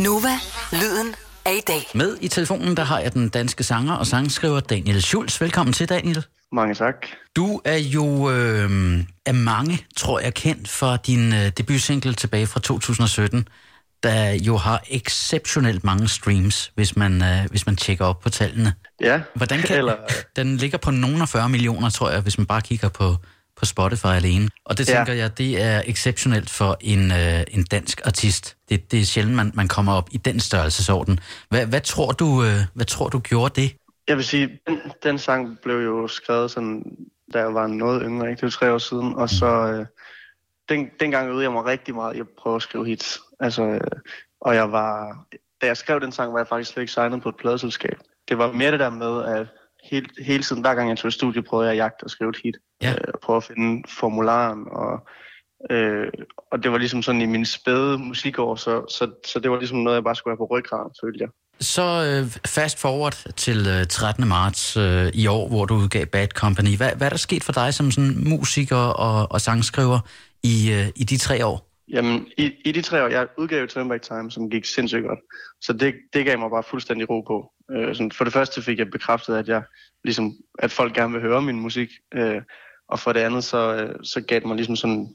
Nova, lyden af i dag. Med i telefonen, der har jeg den danske sanger og sangskriver Daniel Schulz. Velkommen til, Daniel. Mange tak. Du er jo øh, af mange, tror jeg, kendt for din øh, debutsingle tilbage fra 2017, der jo har exceptionelt mange streams, hvis man, øh, hvis man tjekker op på tallene. Ja, Hvordan kan, eller, Den ligger på nogen af 40 millioner, tror jeg, hvis man bare kigger på, på Spotify alene. Og det Ja. tænker jeg, det er exceptionelt for en, øh, en dansk artist. Det, det er sjældent, man, man kommer op i den størrelsesorden. Hvad, hvad, tror du, øh, hvad tror du gjorde det? jeg vil sige, den, den sang blev jo skrevet sådan, da jeg var noget yngre, ikke? Det var tre år siden, og så øh, den, dengang øvede jeg mig rigtig meget i at prøve at skrive hits. Altså, øh, og jeg var, da jeg skrev den sang, var jeg faktisk slet ikke signet på et pladeselskab. Det var mere det der med, at hele, hele tiden, hver gang jeg tog i studiet, prøvede jeg at jagte og skrive et hit. Ja. Øh, og prøve at finde formularen, og, øh, og det var ligesom sådan i mine spæde musikår, så, så, så det var ligesom noget, jeg bare skulle have på ryggraden, følte jeg. Så øh, fast forward til øh, 13. marts øh, i år, hvor du udgav Bad Company. Hvad, hvad er der sket for dig som sådan musiker og, og sangskriver i, øh, i de tre år? Jamen, i, i de tre år, jeg udgav Turnback Time, som gik sindssygt godt. Så det, det gav mig bare fuldstændig ro på. Øh, sådan, for det første fik jeg bekræftet, at jeg ligesom, at folk gerne vil høre min musik. Øh, og for det andet, så, øh, så gav det mig ligesom sådan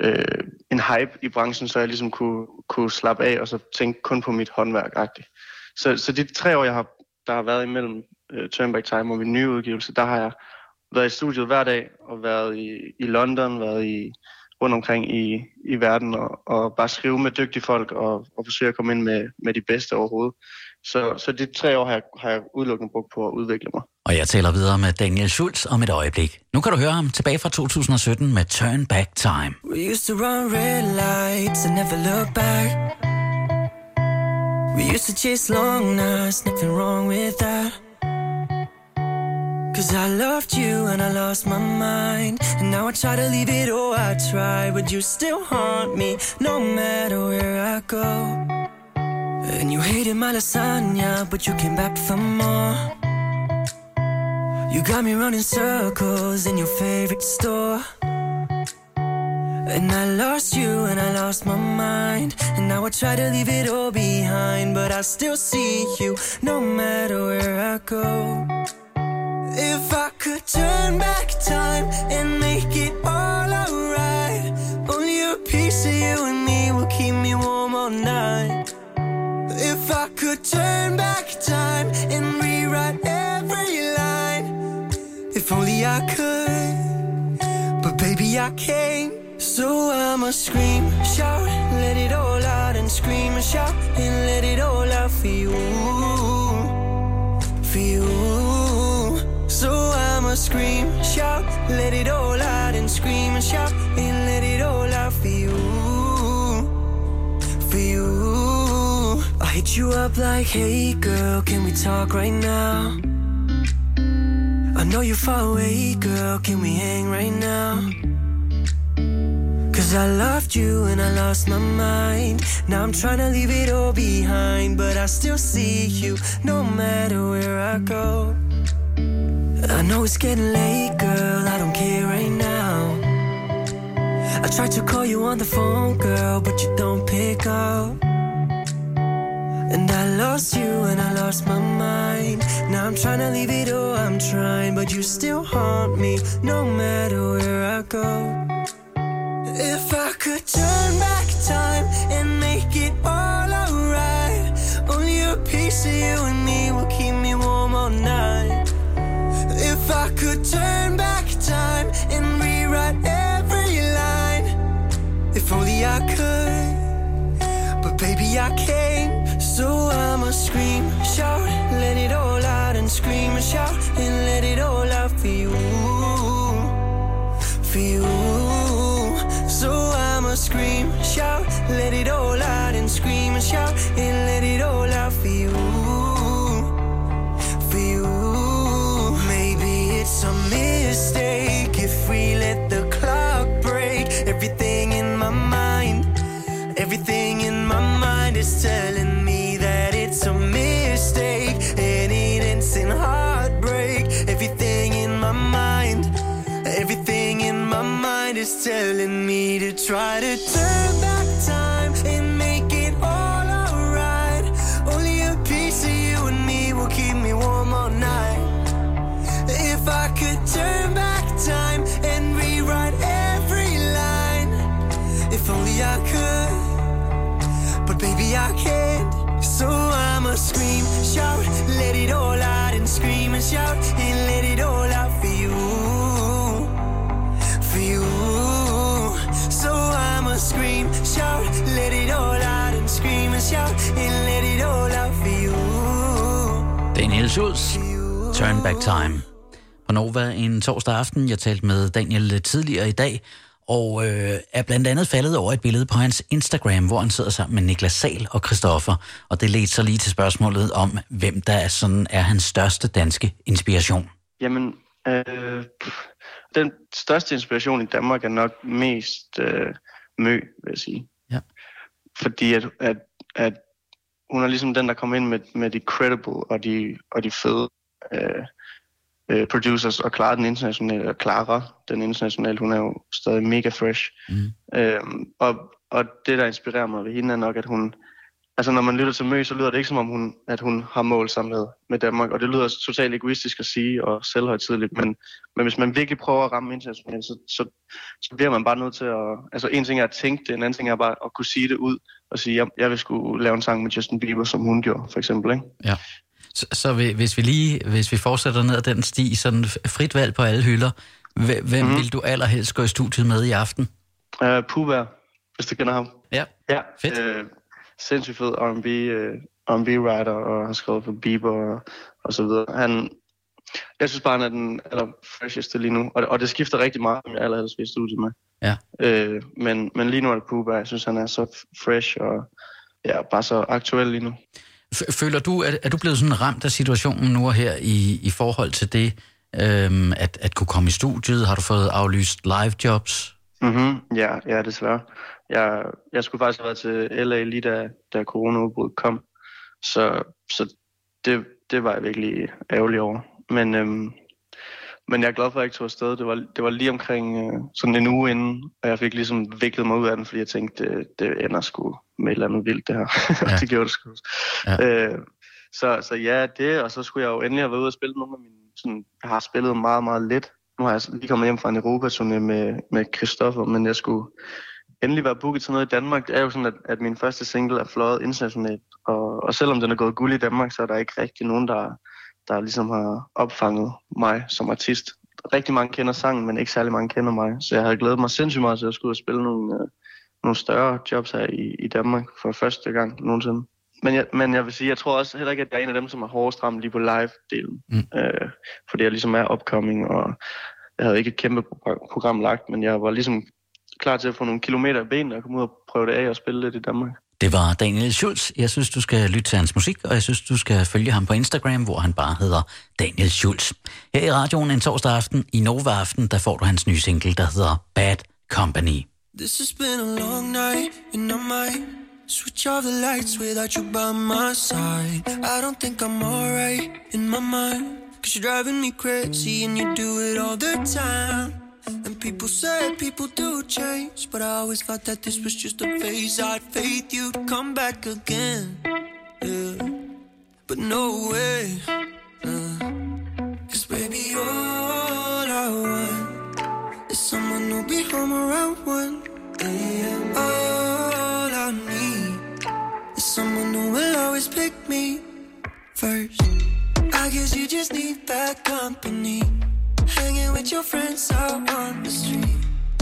øh, en hype i branchen, så jeg ligesom kunne, kunne slappe af og så tænke kun på mit håndværk -agtigt. Så, så de tre år, jeg har, der har været imellem øh, Turnback Time og min nye udgivelse, der har jeg været i studiet hver dag og været i, i London, været i rundt omkring i, i verden og, og bare skrive med dygtige folk og, og forsøge at komme ind med, med de bedste overhovedet. Så, så de tre år har jeg, har jeg udelukkende brugt på at udvikle mig. Og jeg taler videre med Daniel Schulz om et øjeblik. Nu kan du høre ham tilbage fra 2017 med Turn Back Time. We used to run red lights and never look back. We used to chase long nights, nothing wrong with that. Cause I loved you and I lost my mind. And now I try to leave it all, I try. But you still haunt me no matter where I go. And you hated my lasagna, but you came back for more. You got me running circles in your favorite store. And I lost you and I lost my mind. And now I try to leave it all behind. But I still see you no matter where I go. If I could turn back time and make it all alright. Only a piece of you and me will keep me warm all night. If I could turn back time and rewrite every line. If only I could. But baby, I can't. So I'ma scream, shout, let it all out and scream and shout and let it all out for you, for you. So I'ma scream, shout, let it all out and scream and shout and let it all out for you, for you. I hit you up like, hey girl, can we talk right now? I know you're far away, girl, can we hang right now? Cause I loved you and I lost my mind. Now I'm trying to leave it all behind, but I still see you no matter where I go. Know it's getting late, girl, I don't care right now. I tried to call you on the phone, girl, but you don't pick up. And I lost you and I lost my mind. Now I'm trying to leave it all, I'm trying, but you still haunt me no matter where I go. If I could turn back time and make it all alright, only a piece of you and could turn back time and rewrite every line, if only I could, but baby I can't. So I'ma scream, shout, let it all out and scream. And shout and let it all out for you, for you. So I'ma scream, shout, let it all out and scream. And shout and let it telling me that it's a mistake heartbreak. Everything in my mind, everything in my mind is telling me to try to turn Schultz, Turn Back Time. På Nova en torsdag aften. Jeg talte med Daniel tidligere i dag, og øh, er blandt andet faldet over et billede på hans Instagram, hvor han sidder sammen med Niklas Sal og Christoffer. Og det ledte så lige til spørgsmålet om, hvem der er, sådan, er hans største danske inspiration. Jamen, øh, den største inspiration i Danmark er nok mest øh, Mø, vil jeg sige. Ja. Fordi at, at, at hun er ligesom den, der kommer ind med, med de credible og de, og de fede øh, øh, producers og klarer den internationale, og klarer den internationale. Hun er jo stadig mega fresh. Mm. Øhm, og, og det, der inspirerer mig ved hende, er nok, at hun... Altså, når man lytter til Mø, så lyder det ikke som om, hun, at hun har mål sammen med, med Danmark. Og det lyder totalt egoistisk at sige og selvhøjtidligt. Men, men hvis man virkelig prøver at ramme internationalt, så, så, så bliver man bare nødt til at... Altså, en ting er at tænke det, en anden ting er bare at kunne sige det ud. Og sige, jeg, jeg vil skulle lave en sang med Justin Bieber, som hun gjorde, for eksempel. Ikke? Ja. Så, så hvis vi lige, hvis vi fortsætter ned ad den sti, sådan frit valg på alle hylder, hvem mm-hmm. vil du allerhelst gå i studiet med i aften? Uh, Puba, hvis du kender ham. Ja, Ja, Fedt. Øh, sindssygt fed R&B, øh, R&B writer og har skrevet for Bieber og, og så videre. Han, jeg synes bare, han er den aller fresheste lige nu, og, og det skifter rigtig meget, om jeg allerhelst vil i studiet med. Ja. Øh, men, men lige nu er det Puba, jeg synes, han er så fresh og ja, bare så aktuel lige nu. Føler du, at er du blevet sådan ramt af situationen nu og her i, i forhold til det, øhm, at, at kunne komme i studiet? Har du fået aflyst live jobs? Mhm, ja, ja, desværre. Jeg, jeg skulle faktisk have været til LA lige da, da coronaudbruddet kom, så, så det, det var jeg virkelig ærgerlig over. Men, øhm, men jeg er glad for, at jeg ikke tog afsted. Det var, det var lige omkring øh, sådan en uge inden, og jeg fik ligesom viklet mig ud af den, fordi jeg tænkte, det, det ender sgu med et eller andet vildt, det her. Ja. Det gjorde det sgu. Ja. Øh, så, så ja, det, og så skulle jeg jo endelig have været ude og spille nogle af mine... Sådan, jeg har spillet meget, meget lidt. Nu har jeg lige kommet hjem fra en Europa-turné med, med Christoffer, men jeg skulle endelig være booket til noget i Danmark. Det er jo sådan, at, at min første single er fløjet internationalt, og, og selvom den er gået guld i Danmark, så er der ikke rigtig nogen, der, der ligesom har opfanget mig som artist. Rigtig mange kender sangen, men ikke særlig mange kender mig, så jeg havde glædet mig sindssygt meget til at skulle spille nogle, øh, nogle større jobs her i, i Danmark for første gang nogensinde. Men jeg, men jeg vil sige, jeg tror også heller ikke, at jeg er en af dem, som er hårdest ramt lige på live-delen. Mm. Øh, fordi jeg ligesom er upcoming, og jeg havde ikke et kæmpe pro- program lagt, men jeg var ligesom klar til at få nogle kilometer i benene og komme ud og prøve det af og spille lidt i Danmark. Det var Daniel Schultz. Jeg synes, du skal lytte til hans musik, og jeg synes, du skal følge ham på Instagram, hvor han bare hedder Daniel Schultz. Her i radioen en torsdag aften, i Nova Aften, der får du hans nye single, der hedder Bad Company. This has been a long night, and I might switch off the lights without you by my side. I don't think I'm alright in my mind, cause you're driving me crazy and you do it all the time. And people say people do change, but I always thought that this was just a phase. I'd faith you'd come back again, yeah. But no way, uh. Cause baby, all I want is someone who'll be home around one. AM. All I need is someone who will always pick me first. I guess you just need bad company. With your friends out on the street.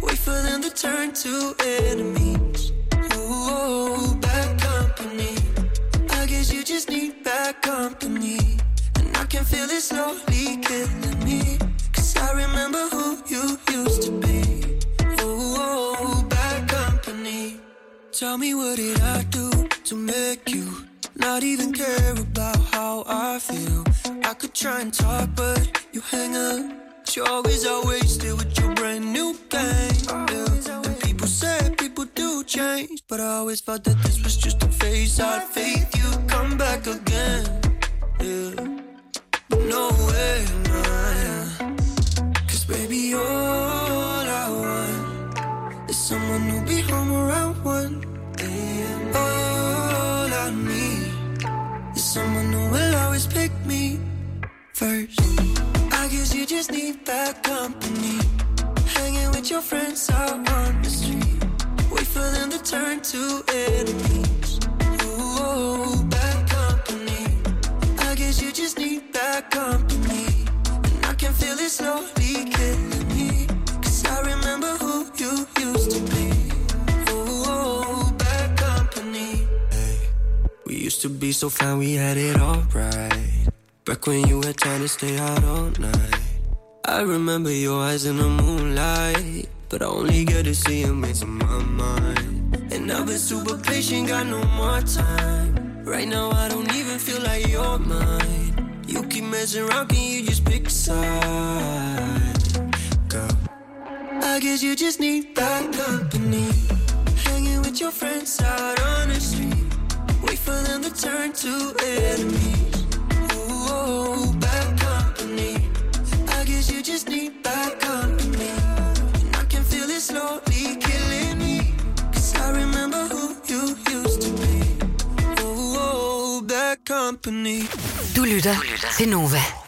Wait for them to turn to enemies. Ooh, bad company. I guess you just need bad company. And I can feel it slowly killing me. Cause I remember who you used to be. Oh, bad company. Tell me what did I do to make you not even care about how I feel? I could try and talk, but you hang up. You're always out wasted with your brand new game. Yeah. And people say people do change, but I always felt that this was just a phase. I had faith you'd come back again. Yeah. But no way, nah, yeah. Cause baby, all I want is someone who'll be home around one. AM. All I need is someone who will always pick me first you just need bad company. Hanging with your friends out on the street. Wait for them to turn to enemies. Ooh, bad company. I guess you just need bad company. And I can feel it slowly killing me. Cause I remember who you used to be. Ooh, bad company. Hey, we used to be so fine, we had it all right. Back when you had time to stay out all night. I remember your eyes in the moonlight. But I only get to see them in my mind. And I've been super patient, got no more time. Right now, I don't even feel like you're mine. You keep messing around, can you just pick a side? Girl, I guess you just need bad company. Hanging with your friends out on the street. Wait for them to turn to enemies. Du lytter til Nova.